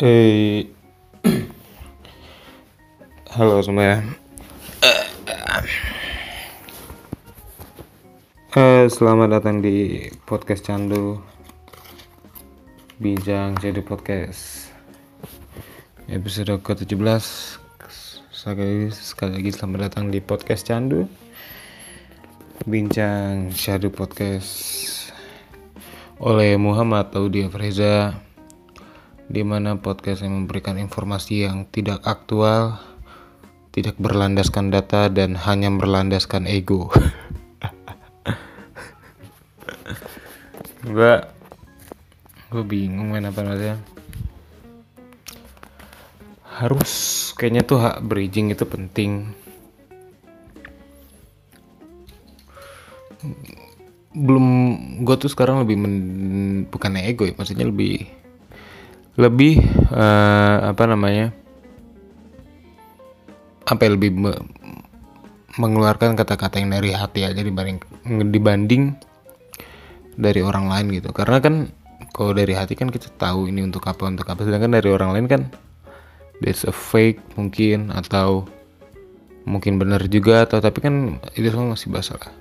Eh, halo semuanya. Eh, selamat datang di podcast Candu. Bijang jadi podcast. Episode ke-17 sekali, sekali lagi selamat datang di podcast Candu. Bincang Syahdu Podcast oleh Muhammad Audia Freza di mana podcast yang memberikan informasi yang tidak aktual, tidak berlandaskan data dan hanya berlandaskan ego. gue gue bingung main apa namanya harus kayaknya tuh hak bridging itu penting belum gue tuh sekarang lebih men, bukan ego ya maksudnya lebih lebih uh, apa namanya apa ya, lebih me, mengeluarkan kata-kata yang dari hati aja dibanding dibanding dari orang lain gitu. Karena kan kalau dari hati kan kita tahu ini untuk apa untuk apa. Sedangkan dari orang lain kan that's a fake mungkin atau mungkin benar juga atau tapi kan itu semua masih basah lah.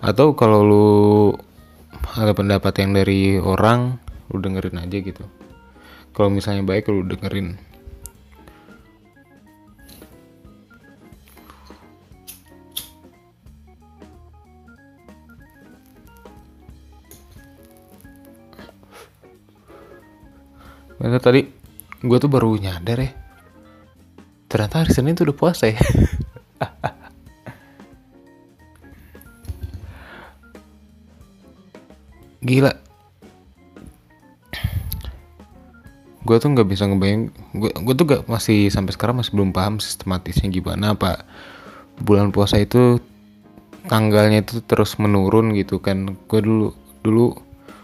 Atau kalau lu ada pendapat yang dari orang lu dengerin aja gitu kalau misalnya baik lu dengerin. Maka tadi? Gue tuh baru nyadar ya. Ternyata hari Senin tuh udah puasa ya. Gila gue tuh nggak bisa ngebayang gue gue tuh gak masih sampai sekarang masih belum paham sistematisnya gimana apa bulan puasa itu tanggalnya itu terus menurun gitu kan. Gue dulu dulu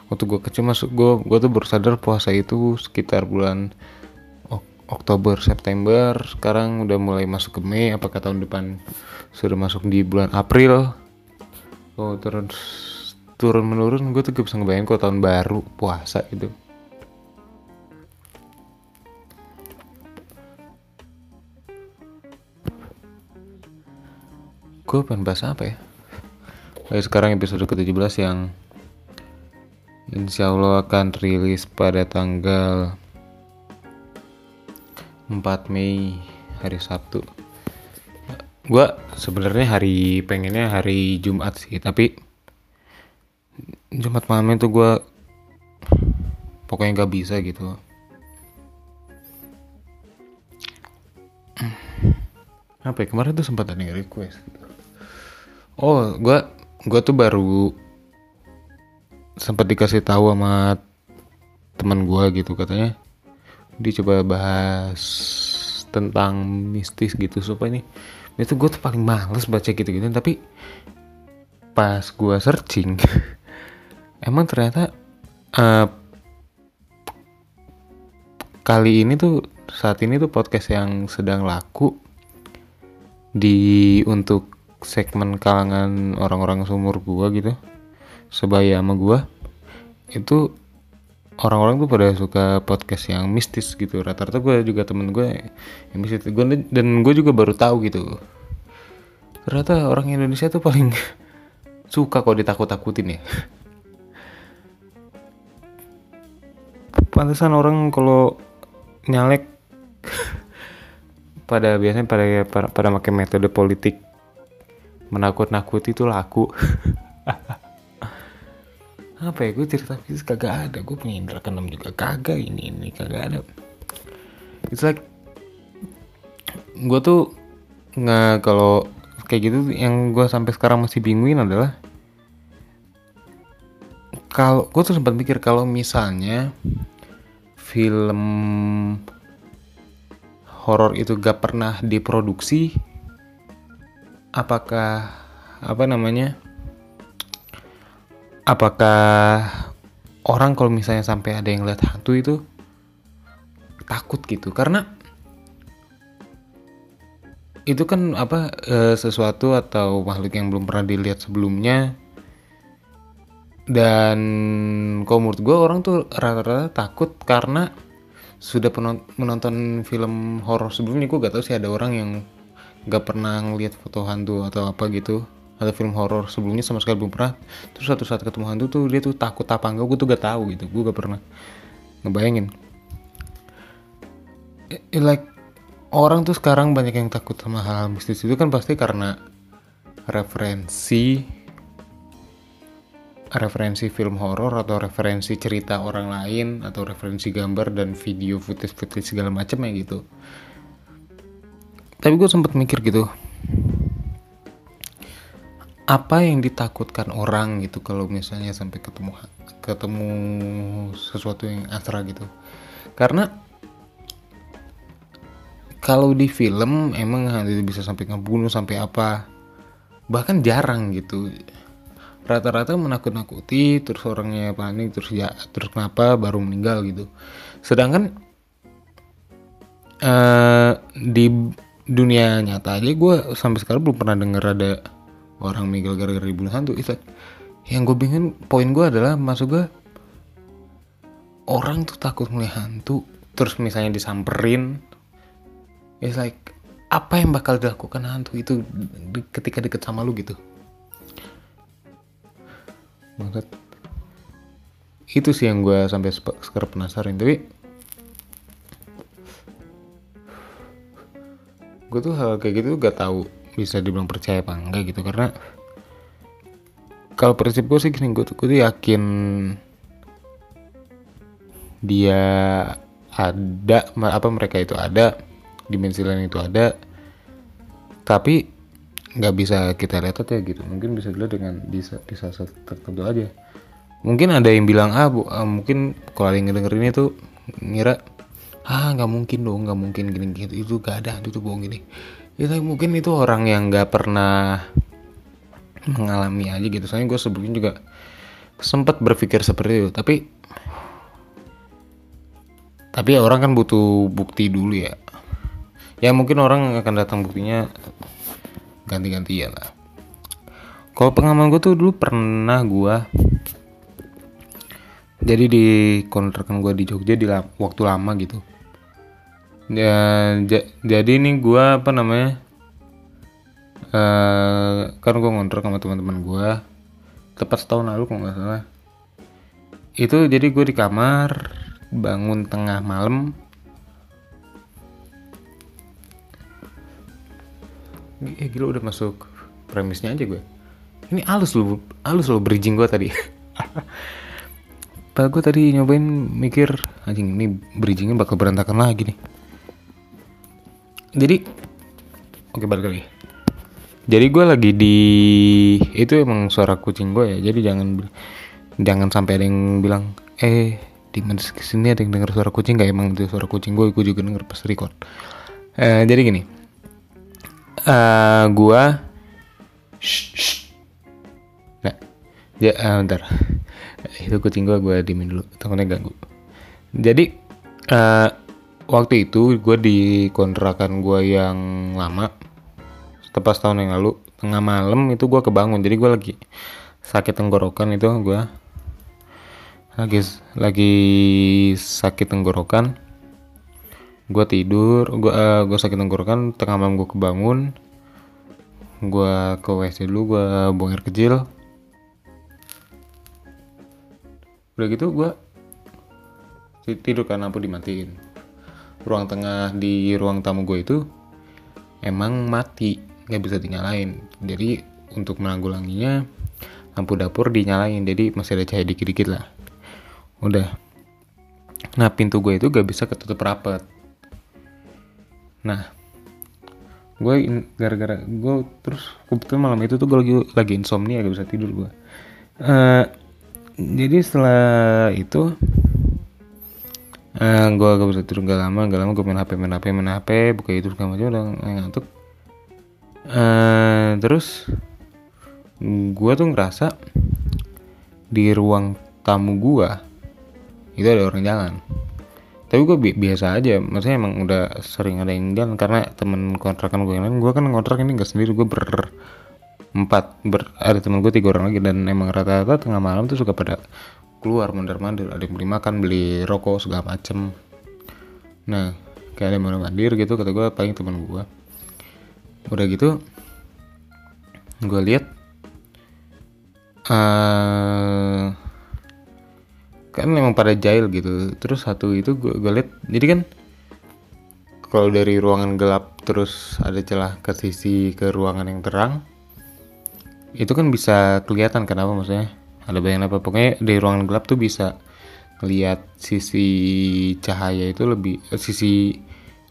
waktu gue kecil masuk gue gue tuh baru sadar puasa itu sekitar bulan Oktober September sekarang udah mulai masuk ke Mei apakah tahun depan sudah masuk di bulan April? Oh terus turun menurun gue tuh gak bisa ngebayangin kok tahun baru puasa gitu gue pengen bahas apa ya Oke, sekarang episode ke-17 yang Insya Allah akan rilis pada tanggal 4 Mei hari Sabtu. Gua sebenarnya hari pengennya hari Jumat sih, tapi Jumat malam itu gue pokoknya nggak bisa gitu. Apa ya kemarin tuh sempat ada request. Oh, gue gue tuh baru sempat dikasih tahu sama teman gue gitu katanya. Dia coba bahas tentang mistis gitu supaya nih itu gue tuh paling males baca gitu gitu tapi pas gue searching emang ternyata uh, kali ini tuh saat ini tuh podcast yang sedang laku di untuk segmen kalangan orang-orang seumur gue gitu sebaya sama gue itu orang-orang tuh pada suka podcast yang mistis gitu. Rata-rata gue juga temen gue yang mistis. Gue dan gue juga baru tahu gitu. Ternyata orang Indonesia tuh paling suka kok ditakut-takutin ya. Pantesan orang kalau nyalek pada biasanya pada pada, pada pakai metode politik menakut-nakuti itu laku. Apa ya gue cerita fisik kagak ada. Gue indra keenam juga. Kagak ini ini kagak ada. It's like gue tuh nggak kalau kayak gitu yang gue sampai sekarang masih bingungin adalah kalau gue tuh sempat mikir kalau misalnya film horor itu gak pernah diproduksi apakah apa namanya apakah orang kalau misalnya sampai ada yang lihat hantu itu takut gitu? Karena itu kan apa e, sesuatu atau makhluk yang belum pernah dilihat sebelumnya. Dan kalau menurut gue orang tuh rata-rata takut karena sudah menonton film horor sebelumnya. Gue gak tahu sih ada orang yang gak pernah ngeliat foto hantu atau apa gitu atau film horor. Sebelumnya sama sekali belum pernah. Terus satu saat ketemu hantu tuh dia tuh takut apa enggak gue tuh gak tahu gitu. Gue gak pernah. Ngebayangin. I- I like orang tuh sekarang banyak yang takut sama hal, -hal mistis. Itu kan pasti karena referensi referensi film horor atau referensi cerita orang lain atau referensi gambar dan video footage-footage segala macam ya gitu. Tapi gue sempat mikir gitu, apa yang ditakutkan orang gitu kalau misalnya sampai ketemu ketemu sesuatu yang asra gitu. Karena kalau di film emang itu bisa sampai ngebunuh sampai apa, bahkan jarang gitu. Rata-rata menakut-nakuti terus orangnya panik terus ya terus kenapa baru meninggal gitu. Sedangkan uh, di dunia nyata aja gue sampai sekarang belum pernah denger ada orang meninggal gara-gara dibunuh hantu itu yang gue bingung poin gue adalah masuk gue orang tuh takut melihat hantu terus misalnya disamperin it's like apa yang bakal dilakukan hantu itu ketika deket sama lu gitu? Banget itu sih yang gue sampai sekarang penasaran tapi gue tuh hal kayak gitu gak tahu bisa dibilang percaya apa enggak gitu. Karena kalau prinsip gue sih gini gue tuh, gue tuh yakin dia ada apa mereka itu ada dimensi lain itu ada tapi nggak bisa kita lihat aja gitu. Mungkin bisa dilihat dengan bisa bisa tertentu aja. Mungkin ada yang bilang ah bu, uh, mungkin kalau ada yang ngedengerin itu ngira ah nggak mungkin dong nggak mungkin gini gitu itu gak ada itu tuh bohong gini. Itu ya, mungkin itu orang yang nggak pernah mengalami aja gitu. Soalnya gue sebelumnya juga sempat berpikir seperti itu tapi tapi orang kan butuh bukti dulu ya. Ya mungkin orang akan datang buktinya ganti-gantian lah. Kalau pengalaman gue tuh dulu pernah gue jadi di kontrakan gue di Jogja di waktu lama gitu ya jadi ini gue apa namanya uh, kan gue ngontrak sama teman-teman gue tepat setahun lalu kalau nggak salah. Itu jadi gue di kamar bangun tengah malam. Eh gila udah masuk premisnya aja gue ini halus lo halus lo bridging gue tadi. Pak gue tadi nyobain mikir anjing ini bridgingnya bakal berantakan lagi nih jadi oke balik lagi. Jadi gue lagi di itu emang suara kucing gue ya. Jadi jangan jangan sampai ada yang bilang eh di mana sini ada yang dengar suara kucing? Gak emang itu suara kucing gue gue juga denger pas record. Eh, jadi gini. Uh, gua nah ya uh, bentar. Itu kucing gua gua dimin dulu. Takutnya ganggu. Jadi uh, waktu itu gue di kontrakan gue yang lama tepat tahun yang lalu tengah malam itu gue kebangun. Jadi gue lagi sakit tenggorokan itu gue lagi lagi sakit tenggorokan. Gue tidur gue uh, gue sakit tenggorokan tengah malam gue kebangun. Gue ke wc dulu gue buang air kecil. Udah gitu gue tidur karena lampu dimatiin ruang tengah di ruang tamu gue itu emang mati nggak bisa dinyalain. Jadi untuk menanggulanginya lampu dapur dinyalain jadi masih ada cahaya dikit-dikit lah. Udah. Nah pintu gue itu gak bisa ketutup rapat nah gue gara-gara gue terus kebetulan malam itu tuh gue lagi lagi insomnia gak bisa tidur gue. Uh, jadi setelah itu uh, gue gak bisa tidur gak lama gak lama gue main hp main hp main hp buka itu segala macam udah ngantuk. Uh, terus gue tuh ngerasa di ruang tamu gue itu ada orang jalan. Tapi gue bi biasa aja maksudnya emang udah sering ada yang jalan karena temen kontrakan gue yang lain gue kan kontrak ini gak sendiri gue ber empat ber ada temen gue tiga orang lagi dan emang rata-rata tengah malam tuh suka pada keluar mandar mandir ada yang beli makan beli rokok segala macem. Nah kayak ada yang mandir gitu kata gue paling teman gue udah gitu gue lihat uh, kan memang pada jahil gitu. Terus satu itu gue, gue lihat jadi kan kalau dari ruangan gelap terus ada celah ke sisi ke ruangan yang terang itu kan bisa kelihatan kenapa maksudnya ada bayangan apa pokoknya di ruangan gelap tuh bisa lihat sisi cahaya itu lebih eh, sisi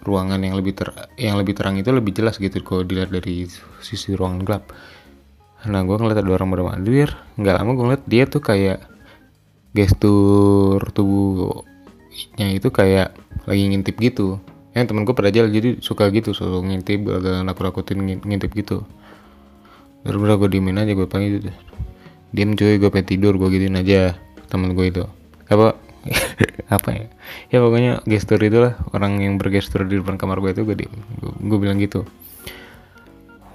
ruangan yang lebih ter yang lebih terang itu lebih jelas gitu kalau dilihat dari sisi ruangan gelap. Nah gue ngeliat ada orang bermandir nggak lama gue ngeliat dia tuh kayak gestur tubuhnya itu kayak lagi ngintip gitu. Yang temen gue pada jalan jadi suka gitu selalu ngintip agak nakut-nakutin ngintip gitu. Terus gue diemin aja gue panggil gitu diem cuy gue pengen tidur gue gituin aja temen gue itu. Apa? Apa ya? Ya pokoknya gestur itulah orang yang bergestur di depan kamar gue itu gue diem. Gue, gue bilang gitu.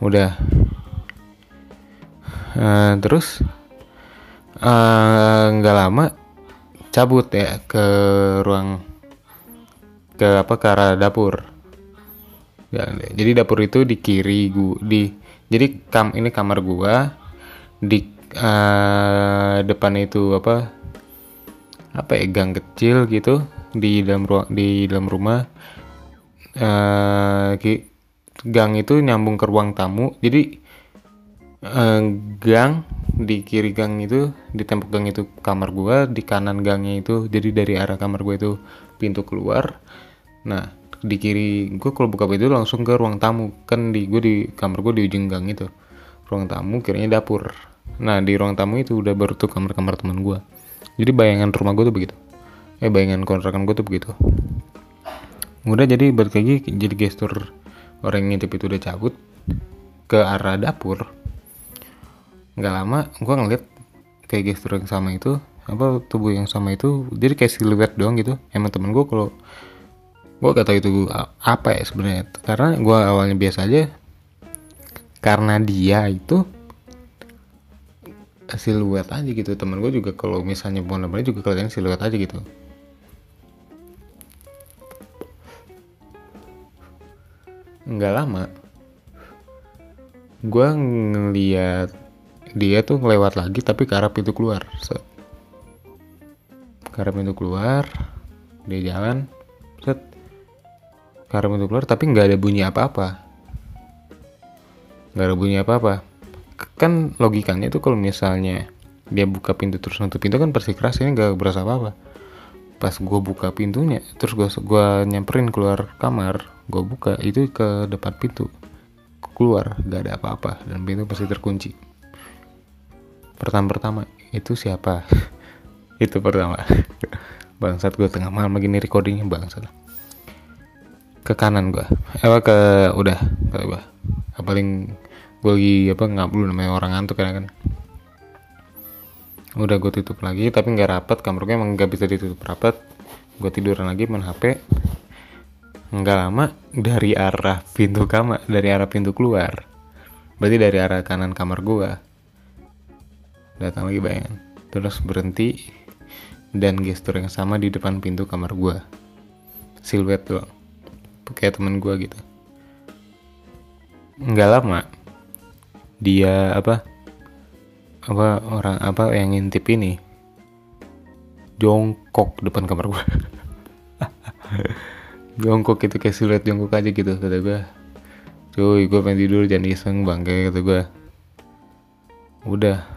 Udah. Uh, terus? Eh, nggak uh, lama cabut ya ke ruang ke apa ke arah dapur. Ya, jadi dapur itu di kiri gua di jadi kam ini kamar gua di uh, depan itu apa apa ya gang kecil gitu di dalam ruang di dalam rumah. Uh, gang itu nyambung ke ruang tamu. Jadi uh, gang di kiri gang itu di tembok gang itu kamar gua di kanan gangnya itu jadi dari arah kamar gua itu pintu keluar. Nah di kiri gue kalau buka pintu langsung ke ruang tamu. Kan di gue di kamar gue di ujung gang itu. Ruang tamu kirinya dapur nah di ruang tamu itu udah baru tuh kamar-kamar teman gue jadi bayangan rumah gue tuh begitu. Eh bayangan kontrakan gue tuh begitu. Udah jadi balik lagi jadi gestur orang yang ngintip itu udah cabut ke arah dapur. Nggak lama gue ngeliat kayak gestur yang sama itu apa tubuh yang sama itu jadi kayak siluet doang gitu. Emang temen gue kalau gue gak tau itu apa ya sebenarnya. Karena gue awalnya biasa aja karena dia itu siluet aja gitu. Temen gue juga kalau misalnya mau namanya juga kelihatan siluet aja gitu. Nggak lama gue ngeliat dia tuh ngelewat lagi tapi ke arah pintu keluar set. Ke arah pintu keluar dia jalan set. Karena pintu keluar tapi nggak ada bunyi apa-apa. Nggak ada bunyi apa-apa kan logikanya itu kalau misalnya dia buka pintu terus nutup pintu kan pasti keras ini nggak berasa apa-apa. Pas gue buka pintunya terus gue gua nyamperin keluar kamar gue buka itu ke depan pintu. Keluar nggak ada apa-apa dan pintu pasti terkunci. Pertama-pertama itu siapa? Itu pertama. Bangsat gue tengah malam lagi nih recordingnya bangsat. Ke kanan gua. Apa ke udah ke gua. Paling gue lagi apa nggak belum namanya orang ngantuk kan kan? Udah gue tutup lagi tapi nggak rapet kamar gue emang nggak bisa ditutup rapet. Gue tiduran lagi main hp nggak lama dari arah pintu kamar dari arah pintu keluar. Berarti dari arah kanan kamar gue datang lagi bayangan terus berhenti dan gestur yang sama di depan pintu kamar gue siluet doang. Kayak temen gue gitu. Nggak lama dia apa apa orang apa yang ngintip ini jongkok depan kamar gue jongkok itu kayak siluet jongkok aja gitu kata gue cuy gue pengen tidur jangan iseng bang kayak kata gue udah.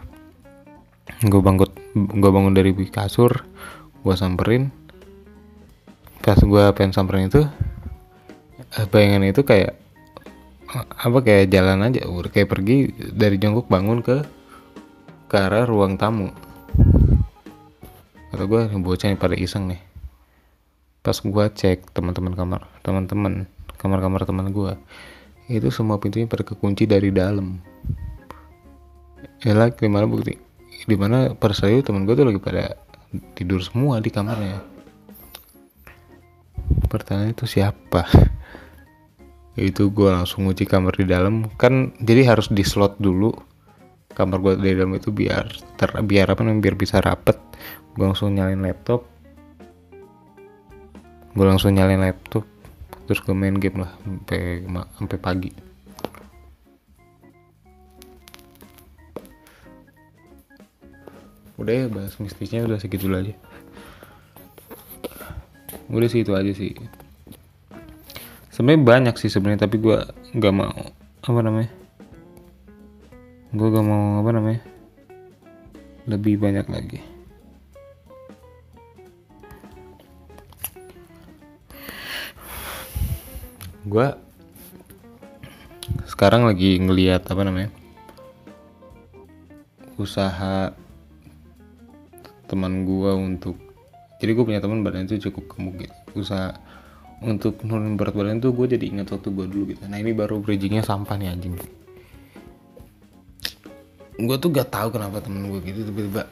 Gue bangkut gue bangun dari kasur gue samperin. Pas gue pengen samperin itu Eh, bayangan itu kayak apa kayak jalan aja kayak pergi dari jongkok bangun ke ke arah ruang tamu. Kata gue bocah yang pada iseng nih. Pas gue cek teman-teman kamar teman-teman kamar-kamar teman gue itu semua pintunya pada kekunci dari dalam. Ya lah gimana bukti? Di mana pas saya teman gue tuh lagi pada tidur semua di kamarnya. Pertanyaan itu siapa itu gue langsung nguci kamar di dalam. Kan jadi harus di slot dulu. Kamar gue di dalam itu biar ter biar apa namanya biar bisa rapet. Gue langsung nyalain laptop. Gue langsung nyalain laptop. Terus gue main game lah sampai sampai pagi. Udah ya bahas mistisnya udah segitu aja. Udah sih itu aja sih sebenarnya banyak sih sebenarnya tapi gue nggak mau apa namanya? Gue gak mau apa namanya? Lebih banyak lagi. Gue sekarang lagi ngelihat apa namanya? Usaha teman gue untuk jadi gue punya teman badan itu cukup gemuk gitu. Usaha untuk nurunin berat badan tuh gue jadi ingat waktu gue dulu gitu. Nah ini baru bridgingnya sampah nih anjing. Gue tuh gak tahu kenapa temen gue gitu tiba-tiba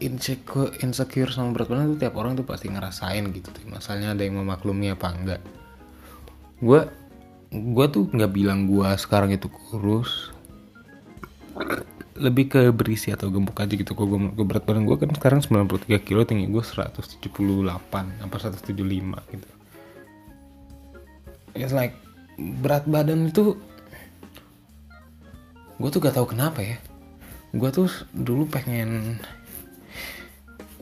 insecure insecure sama berat badan tuh tiap orang tuh pasti ngerasain gitu tuh masalahnya ada yang memaklumi apa enggak. Gue gue tuh nggak bilang gue sekarang itu kurus lebih ke berisi atau gemuk aja gitu. Kok gue berat badan gue kan sekarang 93 kilo tinggi gue 178 apa 175 gitu. It's like berat badan itu gue tuh gak tahu kenapa ya. Gue tuh dulu pengen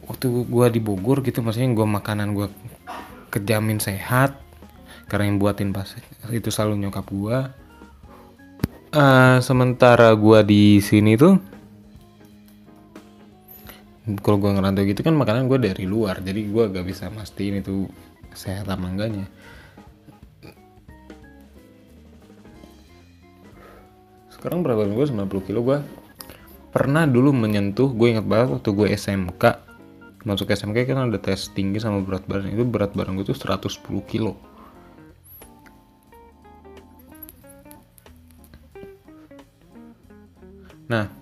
waktu gue di Bogor gitu maksudnya gue makanan gue kejamin sehat karena yang buatin pas itu selalu nyokap gue uh, sementara gue di sini tuh kalau gue ngerantau gitu kan makanan gue dari luar jadi gue gak bisa mastiin itu sehat apa enggaknya. Sekarang berapa gue 90 kilo gue pernah dulu menyentuh gue ingat banget waktu gue SMK masuk SMK kan ada tes tinggi sama berat badan itu berat badan gue tuh 110 kilo nah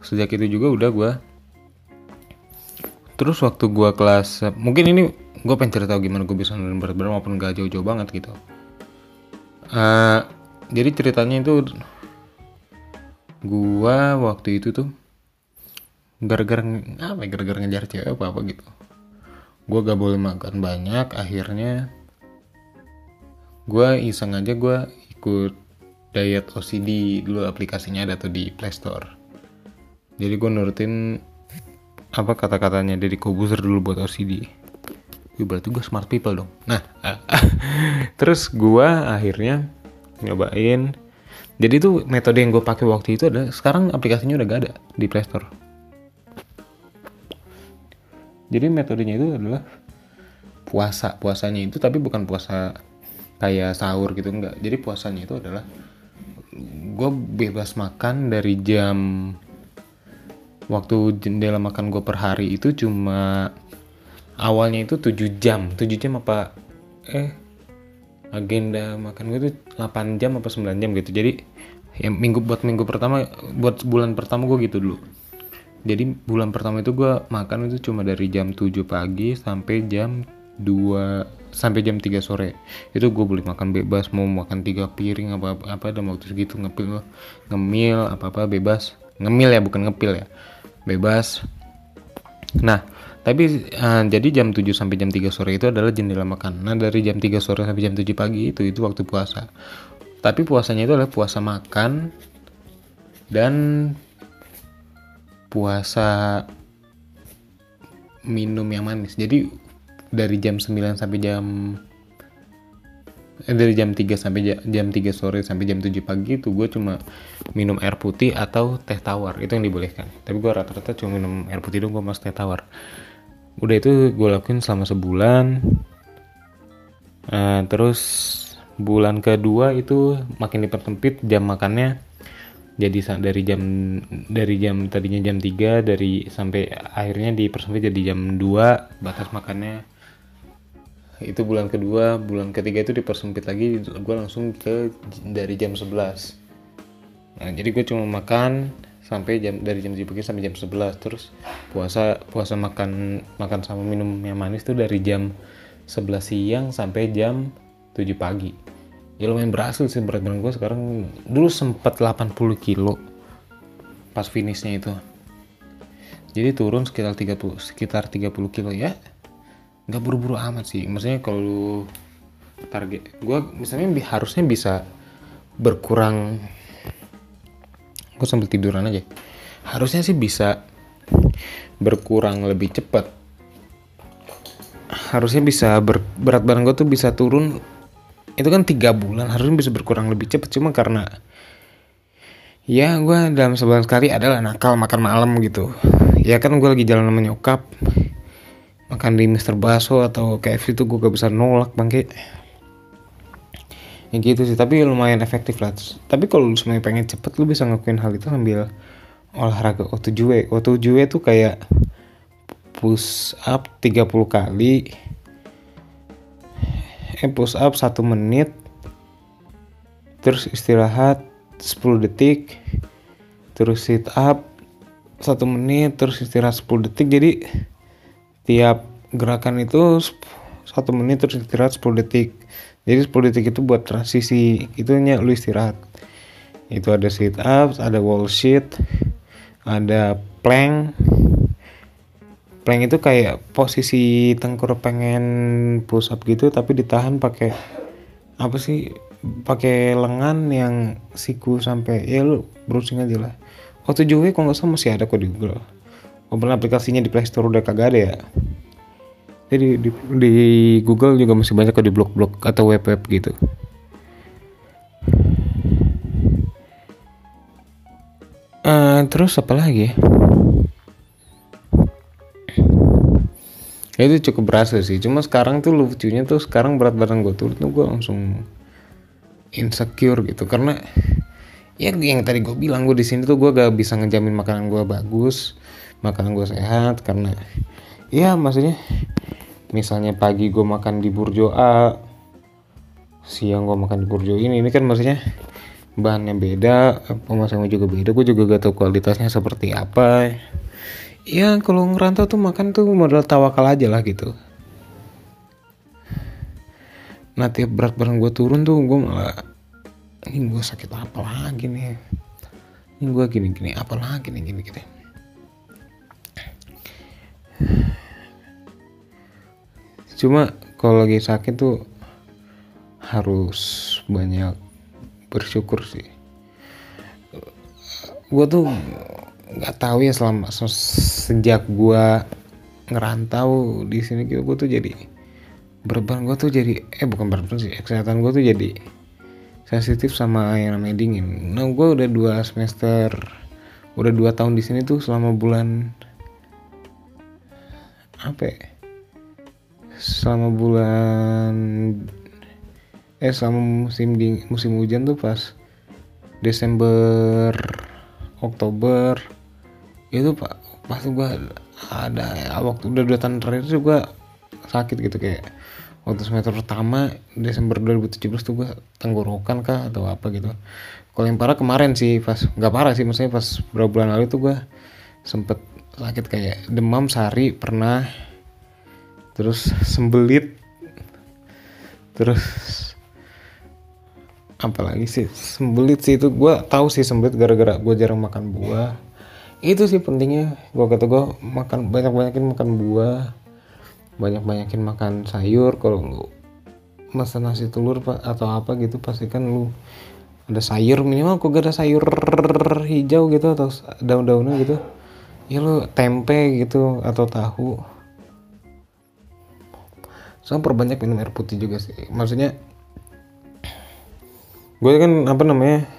sejak itu juga udah gue terus waktu gue kelas mungkin ini gue pengen cerita gimana gue bisa nurunin berat badan walaupun gak jauh-jauh banget gitu. Uh, jadi ceritanya itu gue waktu itu tuh gara-gara apa ya, gara-gara ngejar cewek apa apa gitu. Gue gak boleh makan banyak akhirnya gue iseng aja gue ikut diet OCD dulu aplikasinya ada tuh di Playstore jadi gue nurutin apa kata-katanya dari Kobuzer dulu buat OCD ya berarti gue smart people dong. Nah terus gue akhirnya nyobain. Jadi tuh metode yang gue pakai waktu itu adalah sekarang aplikasinya udah gak ada di Playstore jadi metodenya itu adalah puasa. Puasanya itu tapi bukan puasa kayak sahur gitu enggak jadi puasanya itu adalah gue bebas makan dari jam waktu jendela makan gue per hari itu cuma awalnya itu 7 jam. 7 jam apa eh agenda makan gue itu 8 jam apa 9 jam gitu. Jadi ya minggu buat minggu pertama buat bulan pertama gue gitu dulu. Jadi bulan pertama itu gue makan itu cuma dari jam 7 pagi sampai jam 2 sampai jam 3 sore. Itu gue boleh makan bebas mau makan tiga piring apa apa, apa dan waktu segitu ngepil ngemil apa apa bebas. Ngemil ya bukan ngepil ya. Bebas. Nah tapi uh, jadi jam 7 sampai jam 3 sore itu adalah jendela makan nah dari jam 3 sore sampai jam 7 pagi itu itu waktu puasa. Tapi puasanya itu adalah puasa makan dan puasa minum yang manis. Jadi dari jam 9 sampai jam eh, dari jam 3 sampai jam, 3 sore sampai jam 7 pagi itu gue cuma minum air putih atau teh tawar. Itu yang dibolehkan. Tapi gue rata-rata cuma minum air putih dong gue mas teh tawar. Udah itu gue lakuin selama sebulan. Uh, terus bulan kedua itu makin dipersempit jam makannya. Jadi dari jam dari jam tadinya jam 3 dari sampai akhirnya dipersempit jadi jam 2 batas makannya itu bulan kedua bulan ketiga itu dipersempit lagi gue langsung ke dari jam 11 nah jadi gue cuma makan sampai jam dari jam 7 pagi sampai jam 11 terus puasa puasa makan makan sama minum yang manis tuh dari jam 11 siang sampai jam 7 pagi. Ya lumayan berhasil sih berat badan gue sekarang. Dulu sempat 80 kilo pas finishnya itu. Jadi turun sekitar 30 sekitar 30 kilo ya nggak buru-buru amat sih. Maksudnya kalau target gue misalnya bi- harusnya bisa berkurang gue sambil tiduran aja. Harusnya sih bisa berkurang lebih cepat. Harusnya bisa ber- berat badan gue tuh bisa turun itu kan tiga bulan harusnya bisa berkurang lebih cepat. Cuma karena ya gue dalam sebulan sekali adalah nakal makan malam gitu. Ya kan gue lagi jalan sama nyokap makan di Mister Baso atau KFC itu gue gak bisa nolak bangke ya gitu sih tapi lumayan efektif lah. Tapi kalau lu semuanya pengen cepet lu bisa ngelakuin hal itu sambil olahraga O2W O2W tuh kayak push up 30 kali eh push up 1 menit terus istirahat 10 detik terus sit up 1 menit terus istirahat 10 detik. Jadi tiap gerakan itu 1 menit terus istirahat 10 detik. Jadi 10 detik itu buat transisi itunya lu istirahat. Itu ada sit ups ada wall sit ada plank. Plank itu kayak posisi tengkur pengen push up gitu tapi ditahan pakai apa sih pakai lengan yang siku sampai ya lu browsing aja lah. Waktu juga kalau nggak salah masih ada kok di Google walaupun aplikasinya di Play Store udah kagak ada ya? Jadi di, di Google juga masih banyak kok di blog-blog atau web-web gitu. Eh, terus apa lagi? Ya? Itu cukup berasa sih. Cuma sekarang tuh lucunya tuh sekarang berat badan gue turun tuh gue langsung insecure gitu. Karena ya yang tadi gue bilang gue di sini tuh gue gak bisa ngejamin makanan gue bagus makanan gue sehat karena ya maksudnya misalnya pagi gue makan di burjo A siang gue makan di burjo ini ini kan maksudnya bahannya beda pemasangannya juga beda gue juga gak tahu kualitasnya seperti apa. Ya kalau ngerantau tuh makan tuh modal tawakal aja lah gitu. Nah tiap berat badan gue turun tuh gue malah ini gue sakit apa lagi nih? Ini gue gini gini apa lagi nih gini gini cuma kalau lagi sakit tuh harus banyak bersyukur sih gue tuh nggak tahu ya selama se- sejak gue ngerantau di sini gitu gue tuh jadi beban gue tuh jadi eh bukan beban sih kesehatan gue tuh jadi sensitif sama yang namanya dingin nah gue udah dua semester udah dua tahun di sini tuh selama bulan apa ya? Selama bulan eh selama musim ding musim hujan tuh pas Desember Oktober itu pak pasti gua ada ya, waktu udah dua tahun terakhir tuh gua sakit gitu kayak waktu semester pertama Desember 2017 tuh gua tenggorokan kah atau apa gitu. Kalau yang parah kemarin sih pas nggak parah sih maksudnya pas beberapa bulan lalu tuh gua sempet sakit kayak demam sehari pernah terus sembelit. Terus apalagi sih? Sembelit sih itu. Gue tahu sih sembelit gara-gara gue jarang makan buah. Itu sih pentingnya. Gue kata gue makan banyak banyakin makan buah. Banyak banyakin makan sayur. Kalau lu masak nasi telur atau apa gitu pastikan lu ada sayur. Minimal kok gak ada sayur hijau gitu atau daun-daunnya gitu. Ya lu tempe gitu atau tahu sama perbanyak minum air putih juga sih. Maksudnya gue kan apa namanya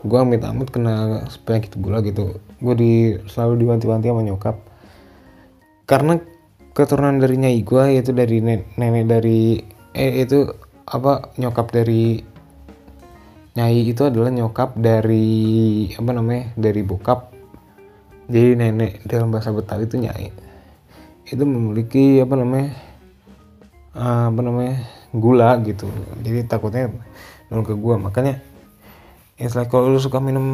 gue amit amit kena penyakit gula gitu. Gue di selalu diwanti-wanti sama nyokap. Karena keturunan dari nyai gue yaitu dari nenek, nenek dari eh itu apa nyokap dari nyai itu adalah nyokap dari apa namanya dari bokap. Jadi nenek dalam bahasa Betawi itu nyai. Itu memiliki apa namanya uh, apa namanya gula gitu. Jadi takutnya nol ke gua. Makanya it's like kalau lu suka minum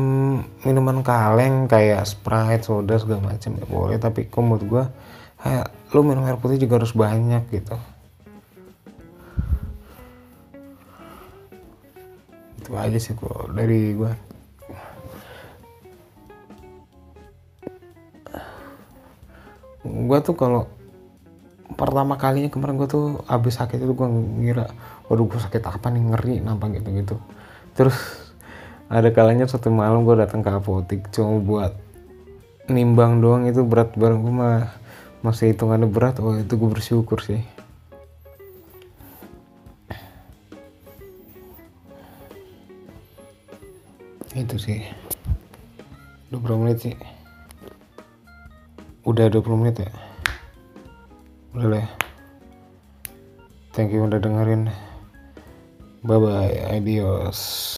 minuman kaleng kayak sprite soda segala macam ya boleh. Tapi kok menurut gua kayak lu minum air putih juga harus banyak gitu. Itu aja sih kok dari gua. Gua tuh kalau pertama kalinya kemarin gue tuh abis sakit itu gue ngira waduh gue sakit apa nih? Ngeri nampak gitu gitu. Terus ada kalanya satu malam gue datang ke apotik cuma buat nimbang doang itu berat bareng gue mah masih hitungannya berat. Oh itu gue bersyukur sih. Itu sih. 20 menit sih. Udah 20 menit ya ya. thank you udah dengerin bye bye adios